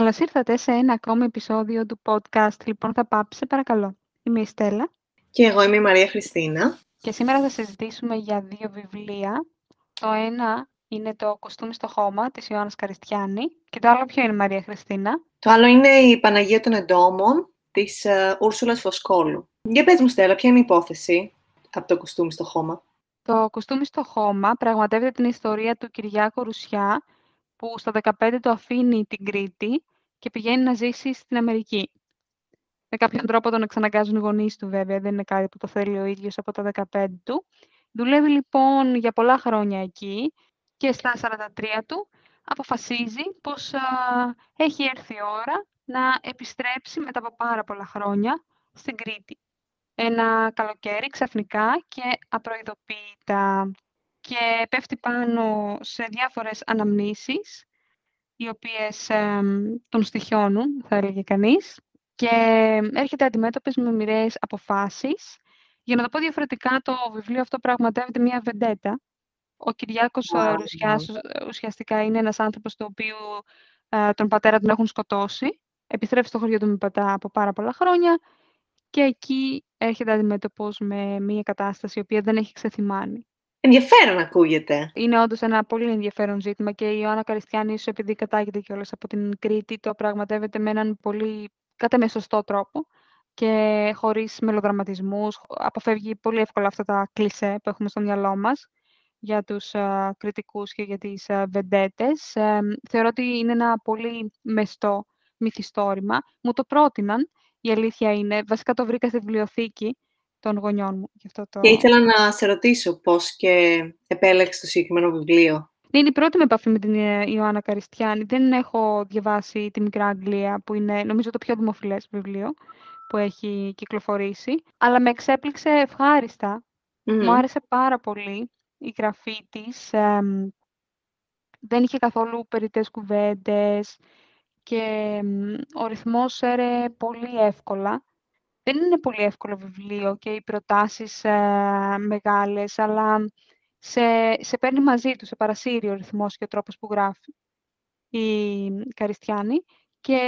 Καλώς ήρθατε σε ένα ακόμη επεισόδιο του podcast. Λοιπόν, θα πάψει, σε παρακαλώ. Είμαι η Στέλλα. Και εγώ είμαι η Μαρία Χριστίνα. Και σήμερα θα συζητήσουμε για δύο βιβλία. Το ένα είναι το «Κοστούμι στο χώμα» της Ιωάννας Καριστιάνη. Και το άλλο ποιο είναι, Μαρία Χριστίνα; Το άλλο είναι η Παναγία των Εντόμων της uh, Ούρσουλας Φωσκόλου. Για πες μου, Στέλλα, ποια είναι η υπόθεση από το «Κοστούμι στο χώμα». Το «Κοστούμι στο χώμα» πραγματεύεται την ιστορία του Κυριάκου Ρουσιά, που στα 15 το αφήνει την Κρήτη και πηγαίνει να ζήσει στην Αμερική. Με κάποιον τρόπο τον εξαναγκάζουν οι γονείς του βέβαια, δεν είναι κάτι που το θέλει ο ίδιος από τα 15 του. Δουλεύει λοιπόν για πολλά χρόνια εκεί και στα 43 του αποφασίζει πως έχει έρθει η ώρα να επιστρέψει μετά από πάρα πολλά χρόνια στην Κρήτη. Ένα καλοκαίρι ξαφνικά και απροειδοποίητα και πέφτει πάνω σε διάφορες αναμνήσεις, οι οποίες τον στοιχιώνουν, θα έλεγε κανείς, και έρχεται αντιμέτωπες με μοιραίες αποφάσεις. Για να το πω διαφορετικά, το βιβλίο αυτό πραγματεύεται μια βεντέτα. Ο Κυριάκος wow. Ρουσιάς ουσιαστικά είναι ένας άνθρωπος του οποίου ε, τον πατέρα τον έχουν σκοτώσει. Επιστρέφει στο χωριό του μετά από πάρα πολλά χρόνια και εκεί έρχεται αντιμέτωπος με μια κατάσταση η οποία δεν έχει ξεθυμάνει. Ενδιαφέρον ακούγεται. Είναι όντως ένα πολύ ενδιαφέρον ζήτημα και η Ιωάννα Καριστιάνη, ίσως επειδή κατάγεται κιόλας από την Κρήτη, το πραγματεύεται με έναν πολύ κατά με σωστό τρόπο και χωρίς μελοδραματισμούς. Αποφεύγει πολύ εύκολα αυτά τα κλισέ που έχουμε στο μυαλό μας για τους uh, κριτικούς και για τις uh, βεντέτες. Ε, θεωρώ ότι είναι ένα πολύ μεστό μυθιστόρημα. Μου το πρότειναν, η αλήθεια είναι. Βασικά το βρήκα στη βιβλιοθήκη των γονιών μου. Γι αυτό το... Και ήθελα να σε ρωτήσω πώς και επέλεξες το συγκεκριμένο βιβλίο. Είναι η πρώτη με επαφή με την ε, Ιωάννα Καριστιάνη. Δεν έχω διαβάσει τη Μικρά Αγγλία, που είναι νομίζω το πιο δημοφιλές βιβλίο που έχει κυκλοφορήσει. Αλλά με εξέπληξε ευχάριστα. Μου άρεσε πάρα πολύ η γραφή της. δεν είχε καθόλου περιττές κουβέντες και ο ρυθμός έρε πολύ εύκολα. Δεν είναι πολύ εύκολο βιβλίο και οι προτάσεις ε, μεγάλες, αλλά σε, σε παίρνει μαζί του, σε παρασύρει ο ρυθμός και ο τρόπος που γράφει η Καριστιάνη και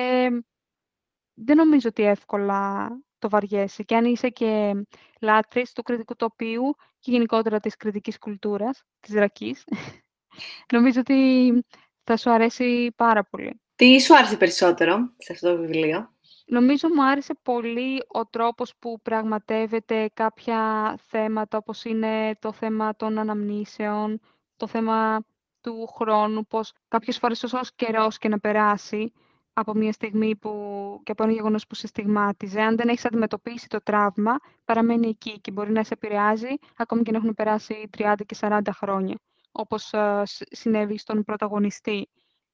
δεν νομίζω ότι εύκολα το βαριέσαι. Και αν είσαι και λάτρης του κριτικού τοπίου και γενικότερα της κριτικής κουλτούρας, της δρακής, νομίζω ότι θα σου αρέσει πάρα πολύ. Τι σου άρεσε περισσότερο σε αυτό το βιβλίο; Νομίζω μου άρεσε πολύ ο τρόπος που πραγματεύεται κάποια θέματα, όπως είναι το θέμα των αναμνήσεων, το θέμα του χρόνου, πως κάποιες φορές όσο καιρός και να περάσει από μια στιγμή που, και από ένα γεγονός που σε στιγμάτιζε, αν δεν έχεις αντιμετωπίσει το τραύμα, παραμένει εκεί και μπορεί να σε επηρεάζει ακόμη και να έχουν περάσει 30 και 40 χρόνια, όπως uh, συνέβη στον πρωταγωνιστή.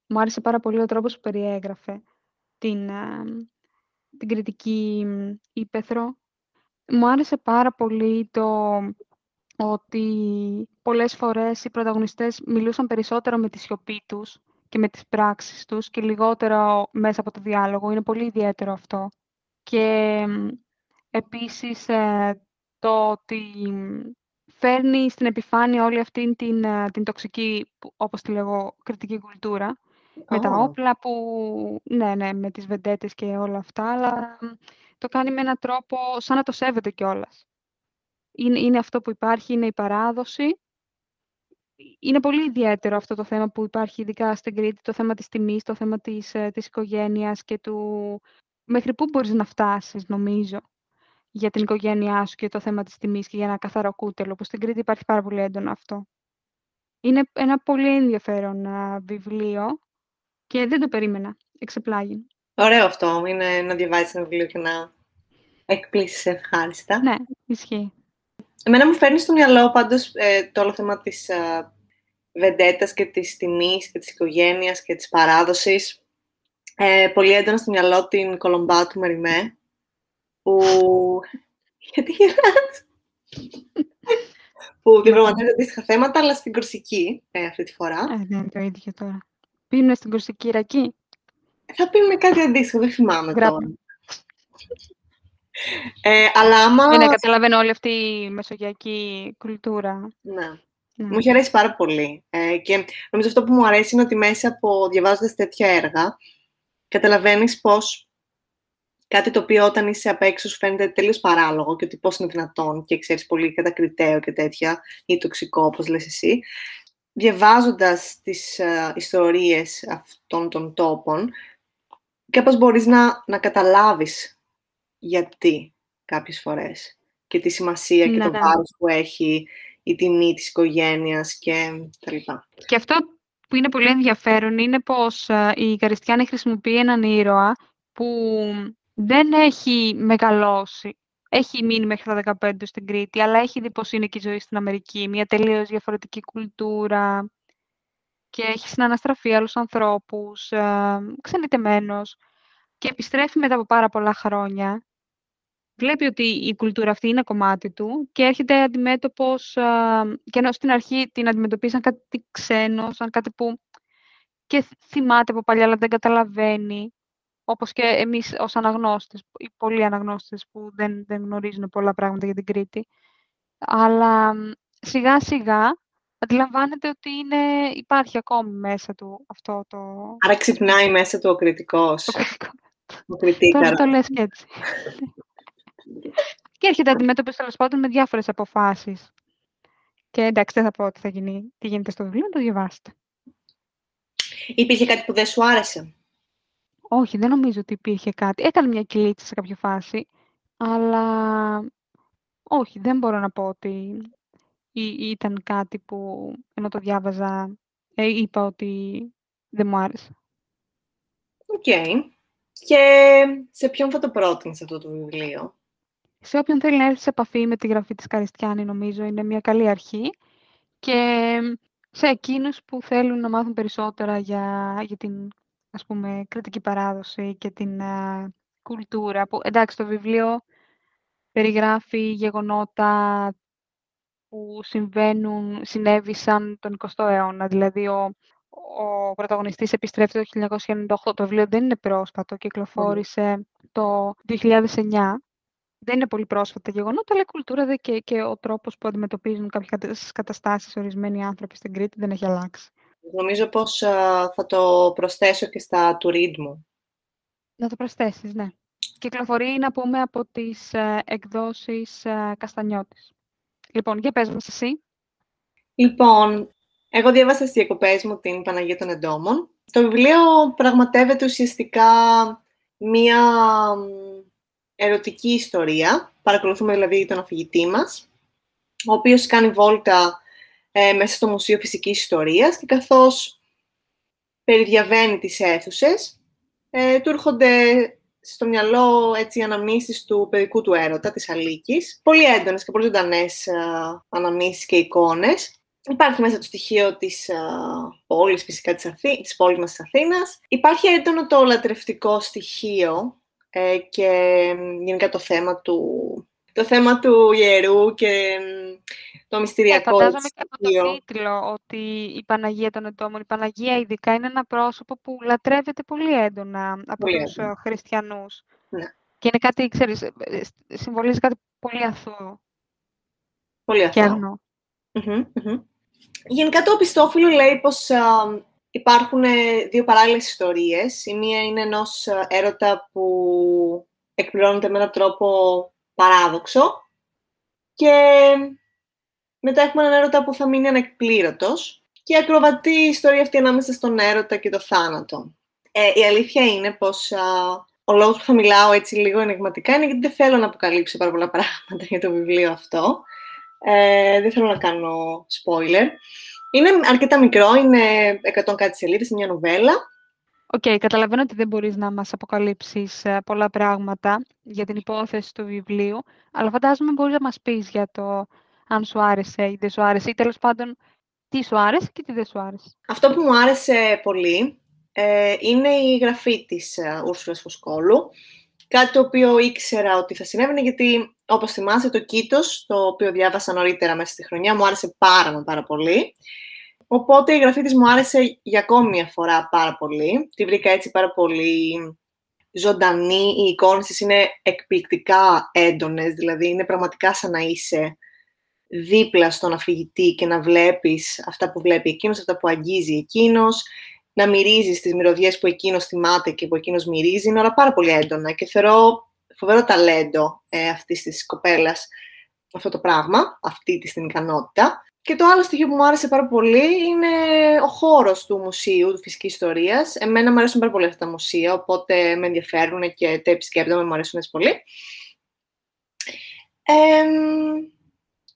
Μου άρεσε πάρα πολύ ο τρόπος που περιέγραφε την, την κριτική ύπεθρο. Μου άρεσε πάρα πολύ το ότι πολλές φορές οι πρωταγωνιστές μιλούσαν περισσότερο με τη σιωπή τους και με τις πράξεις τους και λιγότερο μέσα από το διάλογο. Είναι πολύ ιδιαίτερο αυτό. Και επίσης ε, το ότι φέρνει στην επιφάνεια όλη αυτή την, ε, την τοξική, όπως τη λέγω, κριτική κουλτούρα με τα όπλα που, ναι, ναι, με τις βεντέτες και όλα αυτά, αλλά το κάνει με έναν τρόπο σαν να το σέβεται κιόλας. Είναι, είναι αυτό που υπάρχει, είναι η παράδοση. Είναι πολύ ιδιαίτερο αυτό το θέμα που υπάρχει ειδικά στην Κρήτη, το θέμα της τιμής, το θέμα της, ε, της οικογένειας και του... Μέχρι πού μπορείς να φτάσεις, νομίζω, για την οικογένειά σου και το θέμα της τιμής και για ένα καθαρό κούτελο, που στην Κρήτη υπάρχει πάρα πολύ έντονο αυτό. Είναι ένα πολύ ενδιαφέρον βιβλίο και δεν το περίμενα. Εξεπλάγει. Ωραίο αυτό. Είναι να διαβάζεις ένα βιβλίο και να εκπλήσεις ευχάριστα. Ναι, ισχύει. Εμένα μου φέρνει στο μυαλό πάντως ε, το όλο θέμα της ε, βεντέτας και της τιμής και της οικογένειας και της παράδοσης. Ε, πολύ έντονα στο μυαλό την Κολομπά του Μεριμέ, που... Γιατί γελάς; που διαπραγματεύεται αντίστοιχα θέματα, αλλά στην Κορσική ε, αυτή τη φορά. Ε, δεν είναι το ίδιο τώρα. Πίνουν στην Κορσική ρακή; Θα πίνουμε κάτι αντίστοιχο, δεν θυμάμαι τώρα. Ε, αλλά άμα... Ναι, καταλαβαίνω όλη αυτή η μεσογειακή κουλτούρα. Ναι. ναι. Μου έχει αρέσει πάρα πολύ. Ε, και νομίζω αυτό που μου αρέσει είναι ότι μέσα από διαβάζοντας τέτοια έργα, καταλαβαίνεις πως κάτι το οποίο όταν είσαι απ' έξω σου φαίνεται τελείως παράλογο και ότι πώς είναι δυνατόν και ξέρεις πολύ κατακριτέο και τέτοια ή τοξικό όπως λες εσύ, διαβάζοντας τις uh, ιστορίες αυτών των τόπων, κάπως μπορείς να, να καταλάβεις γιατί κάποιες φορές και τη σημασία και το ναι. βάρος που έχει η τιμή της οικογένειας και τα λοιπά. Και αυτό που είναι πολύ ενδιαφέρον είναι πως uh, η Καριστιάνη χρησιμοποιεί έναν ήρωα που δεν έχει μεγαλώσει. Έχει μείνει μέχρι τα 15 στην Κρήτη, αλλά έχει δει πώς είναι και η ζωή στην Αμερική. Μια τελείως διαφορετική κουλτούρα και έχει συναναστραφεί άλλους ανθρώπους, ε, ξενιτεμένος και επιστρέφει μετά από πάρα πολλά χρόνια. Βλέπει ότι η κουλτούρα αυτή είναι κομμάτι του και έρχεται αντιμέτωπος, ε, και ενώ στην αρχή την αντιμετωπίζει σαν κάτι ξένο, σαν κάτι που και θυμάται από παλιά, αλλά δεν καταλαβαίνει όπως και εμείς ως αναγνώστες, οι πολλοί αναγνώστες που δεν, δεν γνωρίζουν πολλά πράγματα για την Κρήτη. Αλλά σιγά σιγά αντιλαμβάνεται ότι είναι, υπάρχει ακόμη μέσα του αυτό το... Άρα ξυπνάει μέσα του ο κριτικός. Ο κριτικός. Τώρα το λες και έτσι. και έρχεται αντιμέτωπος τέλος πάντων με διάφορες αποφάσεις. Και εντάξει, δεν θα πω τι, θα γίνει, τι γίνεται στο βιβλίο, το διαβάσετε. Υπήρχε κάτι που δεν σου άρεσε; Όχι, δεν νομίζω ότι υπήρχε κάτι. Έκανε μια κυλίτσα σε κάποια φάση, αλλά όχι, δεν μπορώ να πω ότι ήταν κάτι που ενώ το διάβαζα ε, είπα ότι δεν μου άρεσε. Οκ. Και σε ποιον θα το πρότεινες αυτό το βιβλίο; Σε όποιον θέλει να έρθει σε επαφή με τη γραφή της Καρυστιάνη, νομίζω, είναι μια καλή αρχή. Και σε εκείνους που θέλουν να μάθουν περισσότερα για, για την ας πούμε, κρητική παράδοση και την ε, κουλτούρα. Που, εντάξει, το βιβλίο περιγράφει γεγονότα που συμβαίνουν, συνέβησαν τον 20ο αιώνα. Δηλαδή, ο, ο πρωταγωνιστής επιστρέφει το 1998. Το βιβλίο δεν είναι πρόσφατο, κυκλοφόρησε το 2009. Δεν είναι πολύ πρόσφατα γεγονότα, αλλά η κουλτούρα και, και ο τρόπος που αντιμετωπίζουν κάποιες καταστάσεις ορισμένοι άνθρωποι στην Κρήτη δεν έχει αλλάξει. Νομίζω πως θα το προσθέσω και στα του μου. Να το προσθέσεις, ναι. Κυκλοφορεί, να πούμε, από τις ε, εκδόσεις ε, Καστανιώτης. Λοιπόν, για πες μας εσύ. Λοιπόν, εγώ διάβασα στις διακοπές μου την Παναγία των Εντόμων. Το βιβλίο πραγματεύεται ουσιαστικά μία ερωτική ιστορία. Παρακολουθούμε δηλαδή τον αφηγητή μας, ο οποίος κάνει βόλτα ε, μέσα στο Μουσείο Φυσικής Ιστορίας και καθώς περιδιαβαίνει τις αίθουσες, ε, του έρχονται στο μυαλό έτσι, οι αναμνήσεις του παιδικού του έρωτα, της Αλίκης. Πολύ έντονες και πολύ ζωντανές ε, αναμνήσεις και εικόνες. Υπάρχει μέσα το στοιχείο της ε, πόλης, φυσικά της, Αθή, της πόλης μας της Αθήνας. Υπάρχει έντονο το λατρευτικό στοιχείο ε, και γενικά το θέμα του, το θέμα του ιερού και το μυστηριακό. Ε, φαντάζομαι και από το τίτλο ότι η Παναγία των Εντόμων, η Παναγία ειδικά είναι ένα πρόσωπο που λατρεύεται πολύ έντονα από πολύ τους έντονα. χριστιανούς. Ναι. Και είναι κάτι, ξέρεις, ε, συμβολίζει κάτι πολύ αθώο. Πολύ αθώο. Γενικά το Πιστόφυλλο λέει πως α, υπάρχουν ε, δύο παράλληλες ιστορίες. Η μία είναι ενός έρωτα που εκπληρώνεται με έναν τρόπο παράδοξο και μετά έχουμε έναν έρωτα που θα μείνει ανεκπλήρωτος και ακροβατεί η ιστορία αυτή ανάμεσα στον έρωτα και το θάνατο. Ε, η αλήθεια είναι πως α, ο λόγος που θα μιλάω έτσι λίγο αινιγματικά είναι γιατί δεν θέλω να αποκαλύψω πάρα πολλά πράγματα για το βιβλίο αυτό. Ε, δεν θέλω να κάνω spoiler. Είναι αρκετά μικρό, είναι 100 κάτι σελίδες, είναι μια νουβέλα. OK, okay, καταλαβαίνω ότι δεν μπορείς να μας αποκαλύψεις ε, πολλά πράγματα για την υπόθεση του βιβλίου, αλλά φαντάζομαι μπορείς να μας πεις για το αν σου άρεσε ή δεν σου άρεσε, ή τέλος πάντων τι σου άρεσε και τι δεν σου άρεσε. Αυτό που μου άρεσε πολύ ε, είναι η γραφή της ε, Ούρσουλας Φωσκόλου. Κάτι το οποίο ήξερα ότι θα συνέβαινε, γιατί όπως θυμάσαι το Κίτος, το οποίο διάβασα νωρίτερα μέσα στη χρονιά, μου άρεσε πάρα μα πάρα πολύ. Οπότε η γραφή της μου άρεσε για ακόμη μια φορά πάρα πολύ. Τη βρήκα έτσι πάρα πολύ ζωντανή. Οι εικόνες της είναι εκπληκτικά έντονες, δηλαδή είναι πραγματικά σαν να είσαι δίπλα στον αφηγητή και να βλέπεις αυτά που βλέπει εκείνος, αυτά που αγγίζει εκείνος. να μυρίζεις τις μυρωδιές που εκείνος θυμάται και που εκείνος μυρίζει, είναι όλα πάρα πολύ έντονα και θεωρώ φοβερό ταλέντο ε, αυτής της κοπέλας αυτό το πράγμα, αυτή τη την ικανότητα. Και το άλλο στοιχείο που μου άρεσε πάρα πολύ είναι ο χώρος του μουσείου, του φυσικής ιστορίας. Εμένα μου αρέσουν πάρα πολύ αυτά τα μουσεία, οπότε με ενδιαφέρουν και τα επισκέπτομαι, μου αρέσουν έτσι πολύ.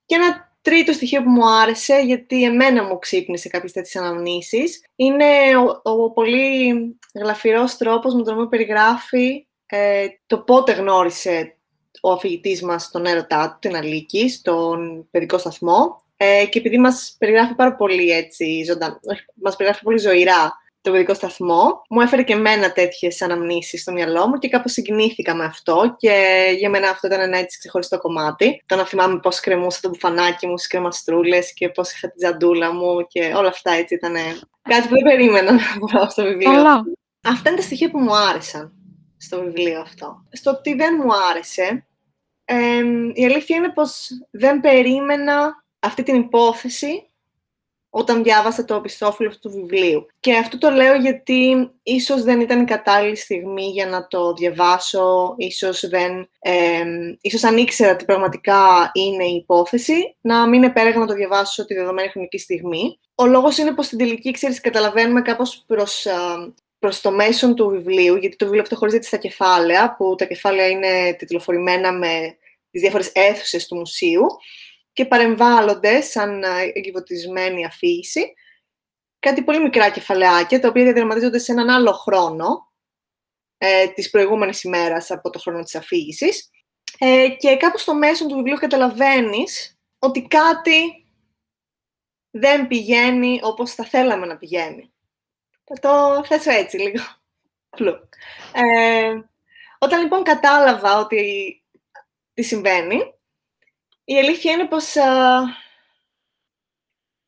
και ένα τρίτο στοιχείο που μου άρεσε, γιατί εμένα μου ξύπνησε κάποιες τέτοιες αναμνήσεις, είναι ο, ο πολύ γλαφυρός τρόπος με τον οποίο περιγράφει ε, το πότε γνώρισε ο αφηγητής μας τον έρωτά του, την Αλίκη, στον παιδικό σταθμό. Ε, και επειδή μας περιγράφει πάρα πολύ έτσι, ζωνταν... μας περιγράφει πολύ ζωηρά το παιδικό σταθμό, μου έφερε και εμένα τέτοιες αναμνήσεις στο μυαλό μου και κάπως συγκινήθηκα με αυτό. Και για μένα αυτό ήταν ένα έτσι ξεχωριστό κομμάτι. Το να θυμάμαι πώς κρεμούσα το μπουφανάκι μου στις κρεμαστρούλες και πώς είχα τη τζαντούλα μου και όλα αυτά έτσι ήταν. Κάτι που δεν περίμενα να βρω στο βιβλίο. Αυτά είναι τα στοιχεία που μου άρεσαν στο βιβλίο αυτό. Στο τι δεν μου άρεσε, η αλήθεια είναι πως δεν περίμενα αυτή την υπόθεση όταν διάβασα το επιστόφυλλο αυτού του βιβλίου. Και αυτό το λέω γιατί ίσως δεν ήταν η κατάλληλη στιγμή για να το διαβάσω, ίσως, δεν, ε, ίσως αν ήξερα τι πραγματικά είναι η υπόθεση, να μην επέλεγα να το διαβάσω τη δεδομένη χρονική στιγμή. Ο λόγος είναι πως στην τελική, ξέρεις, καταλαβαίνουμε κάπως προς, προς το μέσον του βιβλίου, γιατί το βιβλίο αυτό χωρίζεται στα κεφάλαια, που τα κεφάλαια είναι τιτλοφορημένα με τις διάφορες αίθουσες του μουσείου και παρεμβάλλονται σαν εγκυβωτισμένη αφήγηση κάτι πολύ μικρά κεφαλαιάκια, τα οποία διαδραματίζονται σε έναν άλλο χρόνο ε, της προηγούμενης ημέρας από το χρόνο της αφήγησης. Ε, και κάπου στο μέσο του βιβλίου καταλαβαίνεις ότι κάτι δεν πηγαίνει όπως θα θέλαμε να πηγαίνει. Θα το θέσω έτσι λίγο. Ε, όταν λοιπόν κατάλαβα ότι τι συμβαίνει, η αλήθεια είναι πως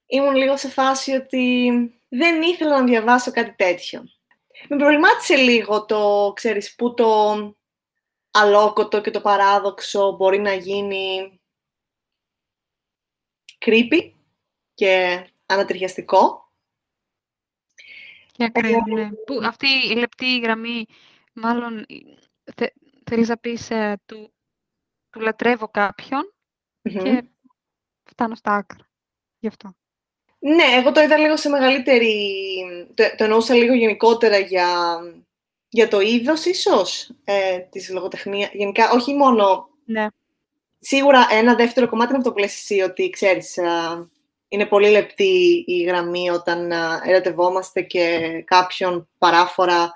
ήμουν λίγο σε φάση ότι δεν ήθελα να διαβάσω κάτι τέτοιο. Με προβλημάτισε λίγο το, ξέρεις, που το αλόκοτο και το παράδοξο μπορεί να γίνει creepy και ανατριχιαστικό. Και ναι. Που αυτή η λεπτή γραμμή, μάλλον, θε, θέλεις να πεις ε, του, του λατρεύω και φτάνω στα άκρα. Γι' αυτό. Ναι, εγώ το είδα λίγο σε μεγαλύτερη... Το, το εννοούσα λίγο γενικότερα για, για το είδος ίσως ε, της λογοτεχνίας. Γενικά, όχι μόνο... Ναι. Σίγουρα ένα δεύτερο κομμάτι είναι αυτό που λες εσύ, ότι ξέρεις, είναι πολύ λεπτή η γραμμή όταν α, ερωτευόμαστε και κάποιον παράφορα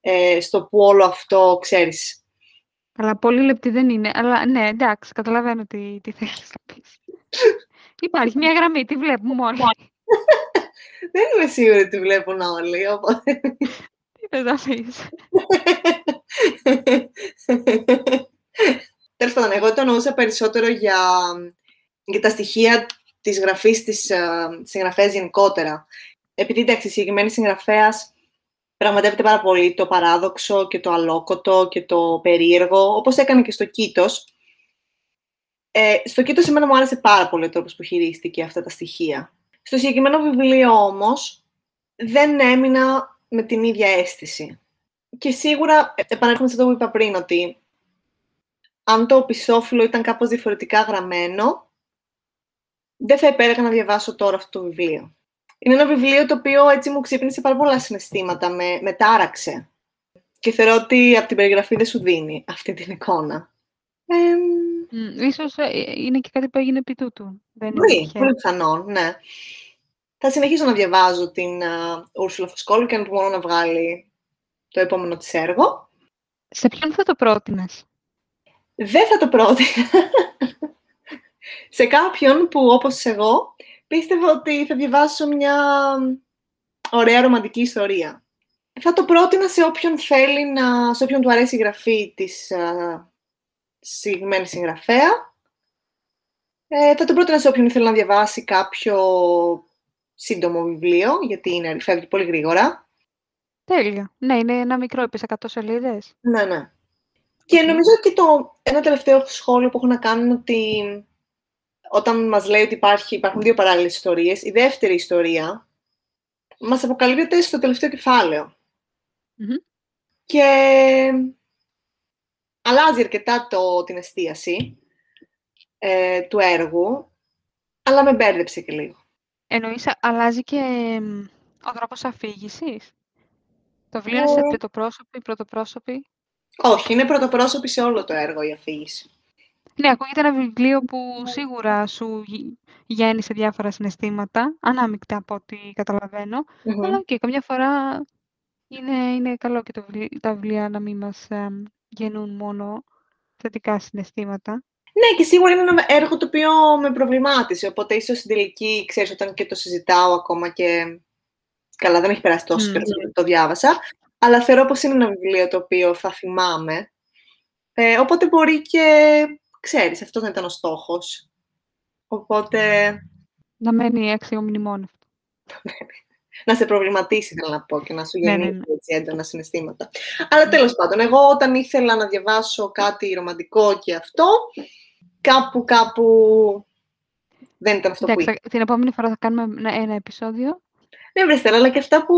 ε, στο που όλο αυτό, ξέρεις, αλλά πολύ λεπτή δεν είναι. Αλλά ναι, εντάξει, καταλαβαίνω τι, τι θέλεις να πεις. Υπάρχει μια γραμμή, τη βλέπουμε όλοι. δεν είμαι σίγουρη ότι τη βλέπουν όλοι, οπότε... Τι θες να πεις. Τέλος πάντων, εγώ το εννοούσα περισσότερο για, για τα στοιχεία της γραφής της uh, συγγραφέας γενικότερα. Επειδή, εντάξει, η συγκεκριμένη συγγραφέας πραγματεύεται πάρα πολύ το παράδοξο και το αλόκοτο και το περίεργο, όπως έκανε και στο Κίτος. Ε, στο Κίτος εμένα μου άρεσε πάρα πολύ ο τρόπος που χειρίστηκε αυτά τα στοιχεία. Στο συγκεκριμένο βιβλίο όμως δεν έμεινα με την ίδια αίσθηση. Και σίγουρα επανέρχομαι σε αυτό που είπα πριν, ότι αν το πισόφυλλο ήταν κάπως διαφορετικά γραμμένο, δεν θα επέλεγα να διαβάσω τώρα αυτό το βιβλίο. Είναι ένα βιβλίο το οποίο έτσι μου ξύπνησε πάρα πολλά συναισθήματα, με, με τάραξε. Και θεωρώ ότι από την περιγραφή δεν σου δίνει αυτή την εικόνα. Ε, mm, ίσως είναι και κάτι που έγινε επί τούτου. Δεν είναι πολύ πιθανόν, ναι. Θα συνεχίσω να διαβάζω την Ούρσουλα Φωσκόλου και αν μπορώ να βγάλει το επόμενο της έργο. Σε ποιον θα το πρότεινες; Δεν θα το πρότεινα. σε κάποιον που, όπως εγώ, πίστευα ότι θα διαβάσω μια ωραία ρομαντική ιστορία. Θα το πρότεινα σε όποιον θέλει να, σε όποιον του αρέσει η γραφή της uh, συγκεκριμένη συγγραφέα. Ε, θα το πρότεινα σε όποιον θέλει να διαβάσει κάποιο σύντομο βιβλίο, γιατί είναι, φεύγει πολύ γρήγορα. Τέλεια. Ναι, είναι ένα μικρό, είπες 100 σελίδες. Ναι, ναι. Και νομίζω ότι το ένα τελευταίο σχόλιο που έχω να κάνω είναι ότι όταν μας λέει ότι υπάρχει, υπάρχουν δύο παράλληλες ιστορίες, η δεύτερη ιστορία μας αποκαλύπτεται στο τελευταίο κεφάλαιο. Μμμ. Και αλλάζει αρκετά το, την εστίαση ε, του έργου, αλλά με μπέρδεψε και λίγο. Εννοείς α- αλλάζει και μ, ο τρόπος αφήγησης; Το βιβλίο είναι Ε. σε τριτοπρόσωπη, πρωτοπρόσωπη. Όχι, είναι πρωτοπρόσωπη σε όλο το έργο η αφήγηση. Ναι, ακούγεται ένα βιβλίο που σίγουρα σου γι- γέννησε διάφορα συναισθήματα, ανάμεικτα από ό,τι καταλαβαίνω, Μμμ. αλλά και καμιά φορά είναι, είναι καλό και το βιβλί- τα βιβλία να μην μας εμ, γεννούν μόνο θετικά συναισθήματα. Ναι, και σίγουρα είναι ένα έργο το οποίο με προβλημάτισε, οπότε ίσως στην τελική, ξέρεις, όταν και το συζητάω ακόμα και... Καλά, δεν έχει περάσει τόσο Μμ. καιρό που το διάβασα, αλλά θεωρώ πως είναι ένα βιβλίο το οποίο θα θυμάμαι. Ε, οπότε μπορεί και, ξέρεις, αυτός να ήταν ο στόχος. Οπότε, Να μένει αξιό μνημόνευτο. να σε προβληματίσει, θέλω να πω, και να σου Ναι, ναι, γεννήσει ναι. έτσι έντονα συναισθήματα. Αλλά τέλος πάντων, εγώ όταν ήθελα να διαβάσω κάτι ρομαντικό και αυτό, κάπου, κάπου δεν ήταν αυτό που Εντάξει, θα- την επόμενη φορά θα κάνουμε ένα, ένα επεισόδιο. Ναι, βρε Στέλλα, αλλά και αυτά που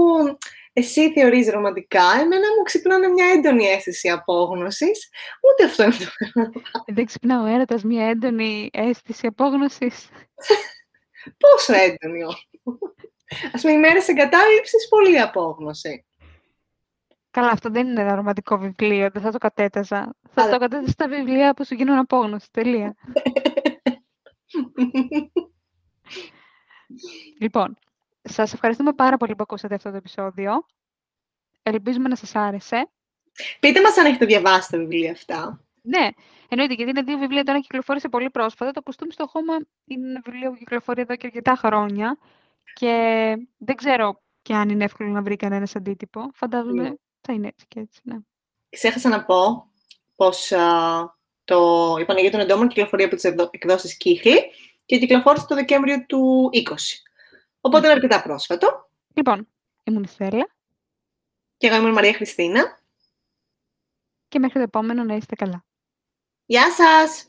εσύ θεωρείς ρομαντικά, εμένα μου ξυπνάνε μια έντονη αίσθηση απόγνωσης. Ούτε αυτό είναι το Δεν ξυπνά ο έρωτας μια έντονη αίσθηση απόγνωσης. Πόσο έντονη όχι. Ας πούμε, οι μέρες εγκατάλειψης, πολύ απόγνωση. Καλά, αυτό δεν είναι ένα ρομαντικό βιβλίο, δεν θα το κατέταζα. Θα Αλλά- το κατέταζα στα βιβλία που σου γίνουν απόγνωση, τελεία. Λοιπόν, σας ευχαριστούμε πάρα πολύ που ακούσατε αυτό το επεισόδιο. Ελπίζουμε να σας άρεσε. Πείτε μας αν έχετε διαβάσει τα βιβλία αυτά. Ναι, εννοείται, γιατί είναι δύο βιβλία, το ένα κυκλοφόρησε πολύ πρόσφατα. Το Κουστούμι στο χώμα είναι ένα βιβλίο που κυκλοφορεί εδώ και αρκετά χρόνια και δεν ξέρω και αν είναι εύκολο να βρει κανένας αντίτυπο. Φαντάζομαι Ναι. θα είναι έτσι και έτσι, ναι. Ξέχασα να πω πως α, το, η Παναγία των Εντόμων κυκλοφορεί από τις εκδο- εκδόσεις Κύχλη και κυκλοφόρησε το Δεκέμβριο του 20. Οπότε είναι αρκετά πρόσφατο. Λοιπόν, ήμουν η Στέλλα Και εγώ είμαι η Μαρία Χριστίνα. και μέχρι το επόμενο να είστε καλά. Γεια σας!